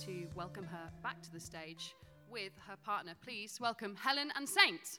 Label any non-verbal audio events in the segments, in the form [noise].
to welcome her back to the stage with her partner. Please welcome Helen and Saint.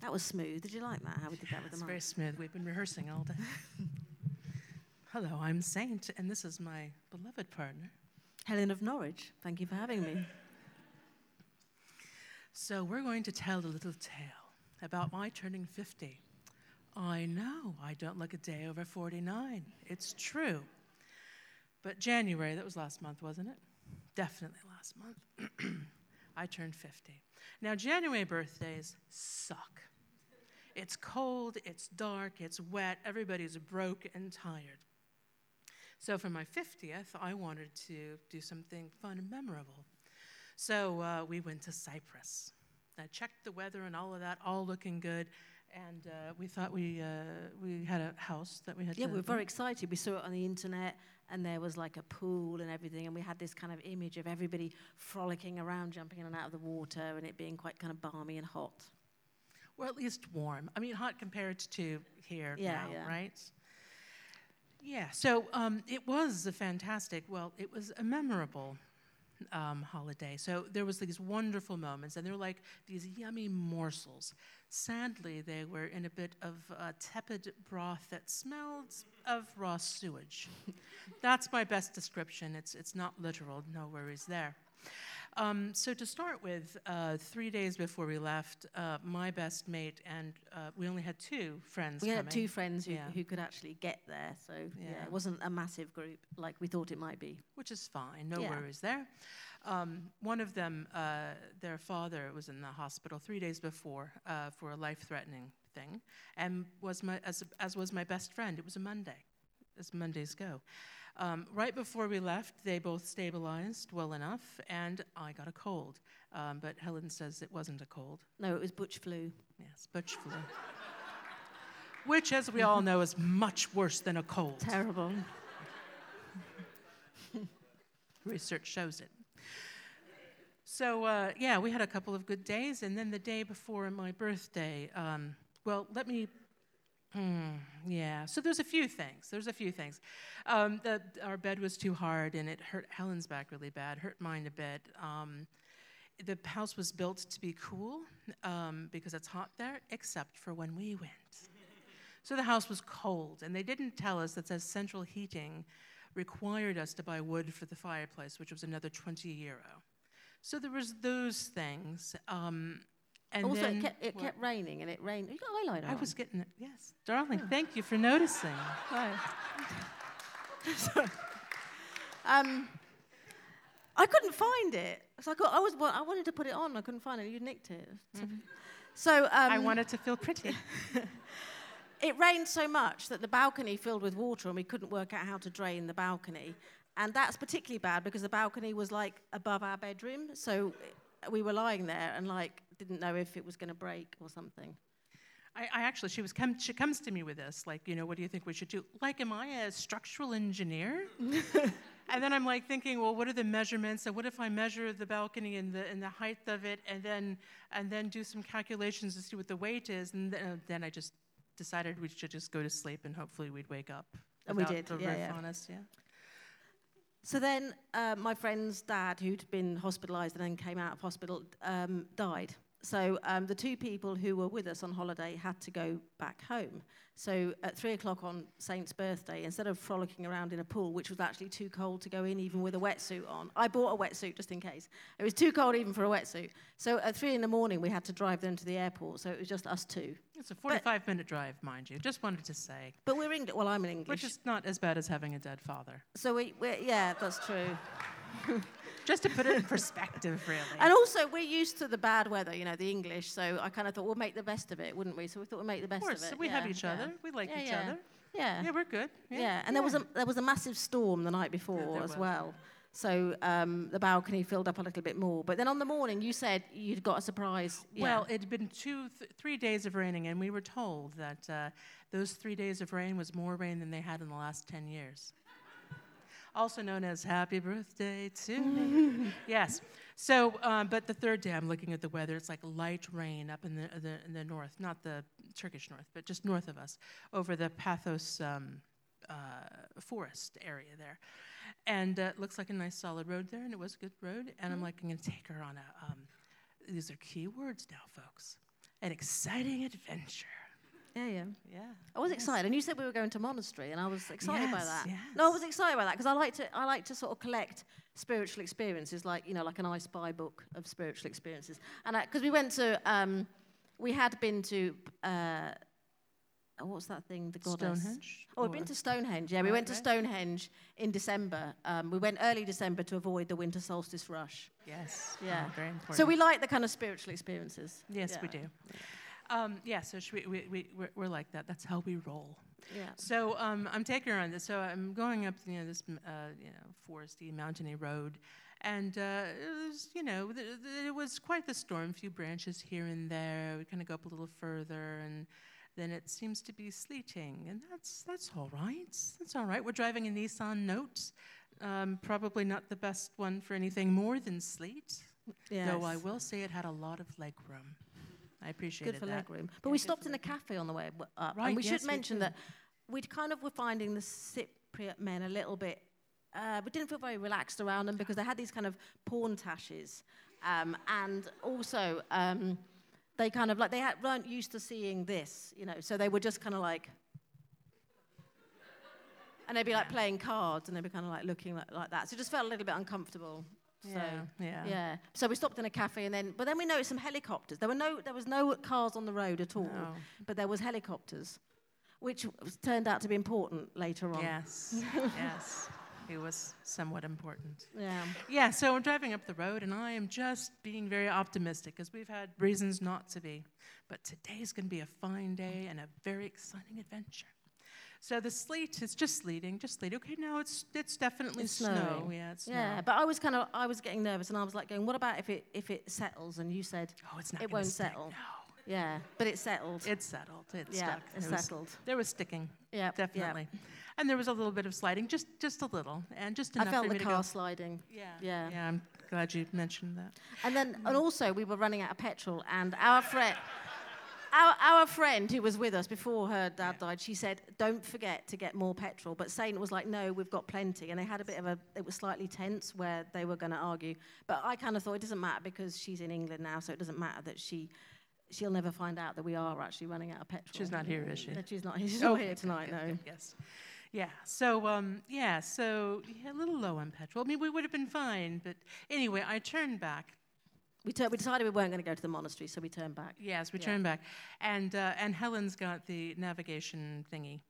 That was smooth. Did you like that? How we did that with It's the very smooth. We've been rehearsing all day. [laughs] Hello, I'm Saint, and this is my beloved partner. Helen of Norwich. Thank you for having me. [laughs] So, we're going to tell a little tale about my turning 50. I know I don't look a day over 49. It's true. But January, that was last month, wasn't it? Definitely last month. [clears throat] I turned 50. Now, January birthdays suck. It's cold, it's dark, it's wet, everybody's broke and tired. So, for my 50th, I wanted to do something fun and memorable. So, uh, we went to Cyprus. I checked the weather and all of that, all looking good. And uh, we thought we, uh, we had a house that we had Yeah, to we were very excited. We saw it on the internet, and there was like a pool and everything, and we had this kind of image of everybody frolicking around, jumping in and out of the water, and it being quite kind of balmy and hot. Or at least warm. I mean, hot compared to here Yeah, now, yeah. right? Yeah, so um, it was a fantastic, well, it was a memorable um, holiday. So there was these wonderful moments, and they were like these yummy morsels. Sadly, they were in a bit of uh, tepid broth that smelled of raw sewage. [laughs] That's my best description. It's, it's not literal, no worries there. Um, so to start with, uh, three days before we left, uh, my best mate and uh, we only had two friends. We had two friends who, Yeah. who could actually get there, so yeah. Yeah. it wasn't a massive group like we thought it might be. which is fine, no Yeah. worries there. Um, one of them, uh, their father was in the hospital three days before uh, for a life-threatening thing, and was my as, as was my best friend. It was a Monday, as Mondays go. Um, right before we left, they both stabilized well enough, and I got a cold. Um, but Helen says it wasn't a cold. No, it was butch flu. Yes, butch flu. Which, as we all know, is much worse than a cold. Terrible. [laughs] Research shows it. So, uh, yeah, we had a couple of good days. And then the day before my birthday, um, well, let me. Hmm, yeah, so there's a few things. There's a few things. Um, the, our bed was too hard and it hurt Helen's back really bad, hurt mine a bit. Um, the house was built to be cool um, because it's hot there, except for when we went. So the house was cold, and they didn't tell us that says central heating required us to buy wood for the fireplace, which was another 20 euro. So there was those things. Um, and also, then, it kept, it what? kept raining, and it rained. You got eyeliner I on. was getting it. Yes, darling. Thank you for noticing. [laughs] Um, I couldn't find it. So I, got, I, was, I wanted to put it on. I couldn't find it. You nicked it. So um, I wanted to feel pretty. [laughs] it rained so much that the balcony filled with water, and we couldn't work out how to drain the balcony. And that's particularly bad because the balcony was like above our bedroom. So we were lying there and like didn't know if it was going to break or something. I, I actually, she was come, she comes to me with this, like, you know, what do you think we should do? Like, am I a structural engineer? [laughs] and then I'm like thinking, well, what are the measurements? And what if I measure the balcony and the and the height of it, and then and then do some calculations to see what the weight is? And then, uh, then I just decided we should just go to sleep, and hopefully we'd wake up. And we did, the yeah, roof yeah. on us, yeah. So then uh, my friend's dad, who'd been hospitalised and then came out of hospital, um, died. So um, the two people who were with us on holiday had to go back home. So at three o'clock on Saint's birthday, instead of frolicking around in a pool, which was actually too cold to go in even with a wetsuit on, I bought a wetsuit just in case. It was too cold even for a wetsuit. So at three in the morning, we had to drive them to the airport. So it was just us two. It's a 45 minute drive, mind you. Just wanted to say, But we're English. Well, I'm an English. which is not as bad as having a dead father. So we, yeah, that's true. [laughs] just to put it in perspective, really. And also, we're used to the bad weather, you know, the English. So I kind of thought we'll make the best of it, wouldn't we? So we thought we'd make the best of course, of it. we yeah, have each yeah. other. We like Yeah, each other. Yeah. Yeah, we're good. Yeah, Yeah, and there was a there was a massive storm the night before as was. well. So um, the balcony filled up a little bit more. But then on the morning, you said you'd got a surprise. Well, it had been two, th- three days of raining, and we were told that uh, those three days of rain was more rain than they had in the last 10 years. Also known as Happy Birthday to me. [laughs] yes. So, um, but the third day, I'm looking at the weather. It's like light rain up in the, the, in the north, not the Turkish north, but just north of us, over the Paphos um, uh, forest area there. And uh, it looks like a nice solid road there, and it was a good road. And I'm like, I'm going to take her on a, um, these are key words now, folks, an exciting adventure. Yeah, yeah. Yeah. I was yes. excited, and you said we were going to monastery, and I was excited by that. yes. No, I was excited by that because I like to I like to sort of collect spiritual experiences, like you know, like an I Spy book of spiritual experiences. And because we went to, um, we had been to, uh, what's that thing? The goddess. Stonehenge? Oh, we've been to Stonehenge. Yeah, we went to. Stonehenge in December. Um, we went early December to avoid the winter solstice rush. Yes. Yeah. oh, very important. So we like the kind of spiritual experiences. Yes, we Yeah. Um, yeah, so we, we, we, we're, we're like that. That's how we roll. Yeah. So um, I'm taking her on this. So I'm going up, you know, this, uh, you know, foresty, mountainy road, and uh, it was, you know, th- th- it was quite the storm. A few branches here and there. We kind of go up a little further, and then it seems to be sleeting, and that's that's all right. That's all right. We're driving a Nissan Note. Um, probably not the best one for anything more than sleet. Yes. Though I will say it had a lot of leg I appreciated Good for that. leg room. But Yeah, we stopped in a cafe on the way up. Right, and we yes, should mention that we kind of were finding the Cypriot men a little bit, uh, we didn't feel very relaxed around them because they had these kind of porn tashes. Um, and also, um, they kind of like, they had, weren't used to seeing this, you know, so they were just kind of like, and they'd be like playing cards and they'd be kind of like looking like, like that. So it just felt a little bit uncomfortable. So, Yeah, yeah. yeah. So we stopped in a cafe and then, but then we noticed some helicopters. There were no, there was no cars on the road at all, No. but there was helicopters, which was, turned out to be important later on. Yes, [laughs] yes. It was somewhat important. Yeah. Yeah, so we're driving up the road, and I am just being very optimistic because we've had reasons not to be. But today's going to be a fine day and a very exciting adventure. So the sleet is just sleeting, just sleeting. Okay, no, it's it's definitely It's snow. Yeah, it's Yeah, snow. but I was kind of, I was getting nervous, and I was like going, "What about if it if it settles?" And you said, Oh, it's not. it won't stick. settle. No, "Yeah, but it settled." it's settled. It's yeah, stuck. It was- settled. There was sticking, Yeah, definitely, and there was a little bit of sliding, just just a little, and just enough I felt for the car go. sliding. Yeah, Yeah. yeah. I'm glad you mentioned that. And then, and also, we were running out of petrol, and our friend, our, our friend who was with us before her dad died, she said, "Don't forget to get more petrol." But Saint was like, "No, we've got plenty." And they had a bit of a, it was slightly tense where they were going to argue. But I kind of thought it doesn't matter because she's in England now, so it doesn't matter that she. She'll never find out that we are actually running out of petrol. She's not here, is she? No, she's not. She's Oh, not here tonight. good, No. good, Yes. Yeah. So um, yeah. So yeah, a little low on petrol. I mean, we would have been fine, but anyway, I turned back. We, tur- we decided we weren't going to go to the monastery, so we turned back. Yes, we Yeah. turned back, and uh, and Helen's got the navigation thingy.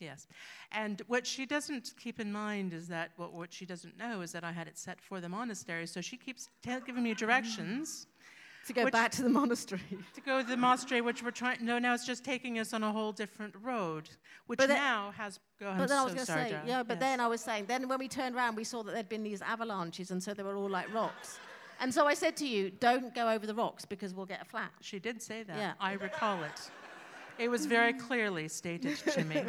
Yes, and what she doesn't keep in mind is that what what she doesn't know is that I had it set for the monastery, so she keeps tell giving me directions. To go Which- back to the monastery. [laughs] to go to the monastery, which we're trying. No, now it's just taking us on a whole different road, which then- now has. Go. But then I was going to say, yeah, but Yes. then I was saying, then when we turned around, we saw that there'd been these avalanches, and so they were all like rocks. And so I said to you, don't go over the rocks because we'll get a flat. She did say that. Yeah. I recall it. It was very [laughs] clearly stated to me.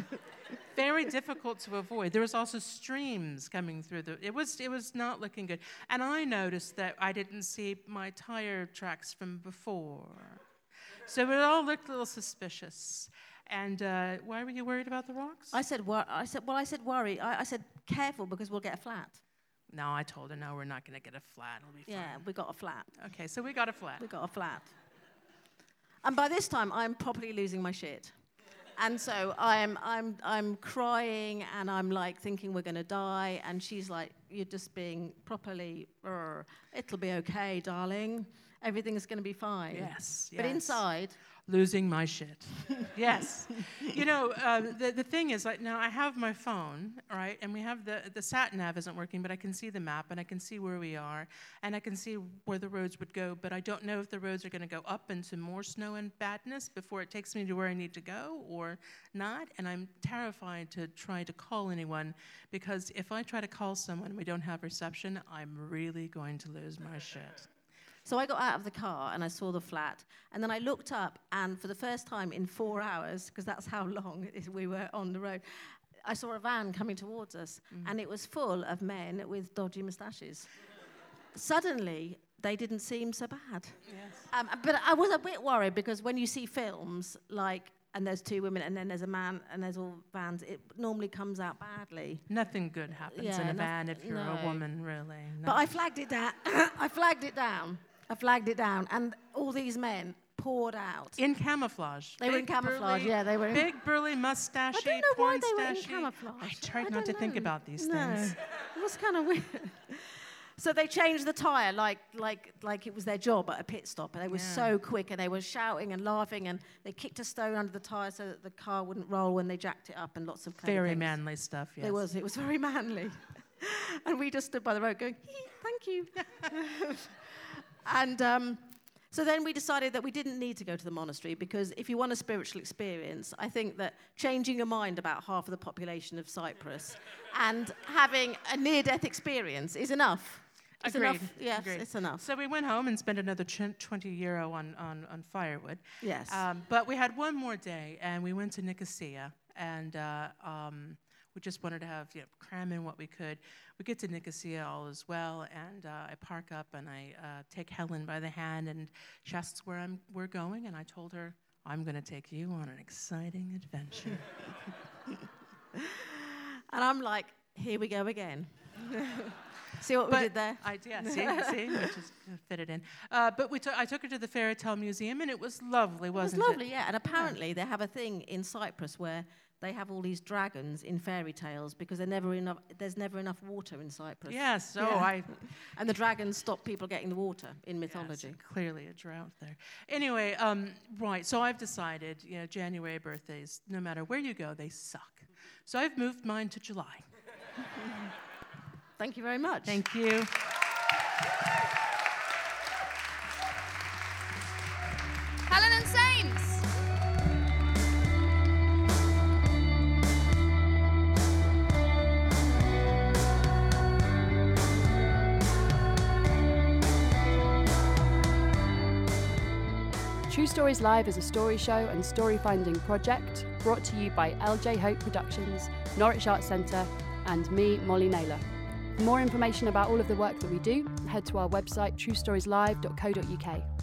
Very difficult to avoid. There was also streams coming through the. It was it was not looking good. And I noticed that I didn't see my tire tracks from before, so it all looked a little suspicious. And uh, why were you worried about the rocks? I said, wor- I said, well, I said worry. I, I said careful because we'll get a flat. No, I told her no. We're not going to get a flat. It'll be fine. Yeah, we got a flat. Okay, so we got a flat. We got a flat. And by this time, I'm properly losing my shit. And so I'm, I'm, I'm crying and I'm like thinking we're going to die. And she's like, You're just being properly, it'll be okay, darling. Everything's going to be fine. Yes. yes. But inside, losing my shit. [laughs] yes. You know, uh, the, the thing is, like, now I have my phone, right? And we have the, the sat nav isn't working, but I can see the map and I can see where we are and I can see where the roads would go, but I don't know if the roads are going to go up into more snow and badness before it takes me to where I need to go or not. And I'm terrified to try to call anyone because if I try to call someone and we don't have reception, I'm really going to lose my shit. So I got out of the car and I saw the flat. And then I looked up, and for the first time in four hours, because that's how long [laughs] we were on the road, I saw a van coming towards us, mm. and it was full of men with dodgy moustaches. Suddenly, they didn't seem so bad. Yes. Um, but I was a bit worried because when you see films like and there's two women, and then there's a man, and there's all vans. It normally comes out badly. Nothing good happens yeah, in a van if you're no. a woman, really. No. But [coughs] I flagged it down. I flagged it down. I flagged it down, and all these men poured out in camouflage. They big were in camouflage. Burly, yeah, they were. In big burly mustache. I don't know why they were in camouflage. I tried I not to know. think about these no. things. it was kind of weird. So they changed the tire like, like, like it was their job at a pit stop. And they were yeah. so quick and they were shouting and laughing and they kicked a stone under the tire so that the car wouldn't roll when they jacked it up and lots of Very manly stuff, yes. It was, it was very [laughs] manly. and we just stood by the road going, thank you. [laughs] and um, so then we decided that we didn't need to go to the monastery because if you want a spiritual experience, I think that changing your mind about half of the population of Cyprus [laughs] and having a near death experience is enough. It's Agreed. enough. Yes, Agreed. it's enough. So we went home and spent another 20 euro on, on, on firewood. Yes. Um, but we had one more day, and we went to Nicosia, and uh, um, we just wanted to have, you know, cram in what we could. We get to Nicosia all as well, and uh, I park up and I uh, take Helen by the hand, and she asks where I'm, we're going, and I told her, I'm going to take you on an exciting adventure. [laughs] and I'm like, here we go again. [laughs] See what but we did there? I, yeah, see, see, we just fit it in. Uh, but we I took her to the Fairy Tale Museum, and it was lovely, wasn't it? Was lovely, it? yeah. And apparently, yeah. they have a thing in Cyprus where they have all these dragons in fairy tales because never enough, there's never enough water in Cyprus. Yes, oh, yeah. I. [laughs] and the dragons stop people getting the water in mythology. Yes, clearly a drought there. Anyway, um, right, so I've decided, you know, January birthdays, no matter where you go, they suck. So I've moved mine to July. [laughs] Thank you very much. Thank you. Helen and Sames. True Stories Live is a story show and story finding project brought to you by LJ Hope Productions, Norwich Arts Centre, and me, Molly Naylor. For more information about all of the work that we do, head to our website truestorieslive.co.uk.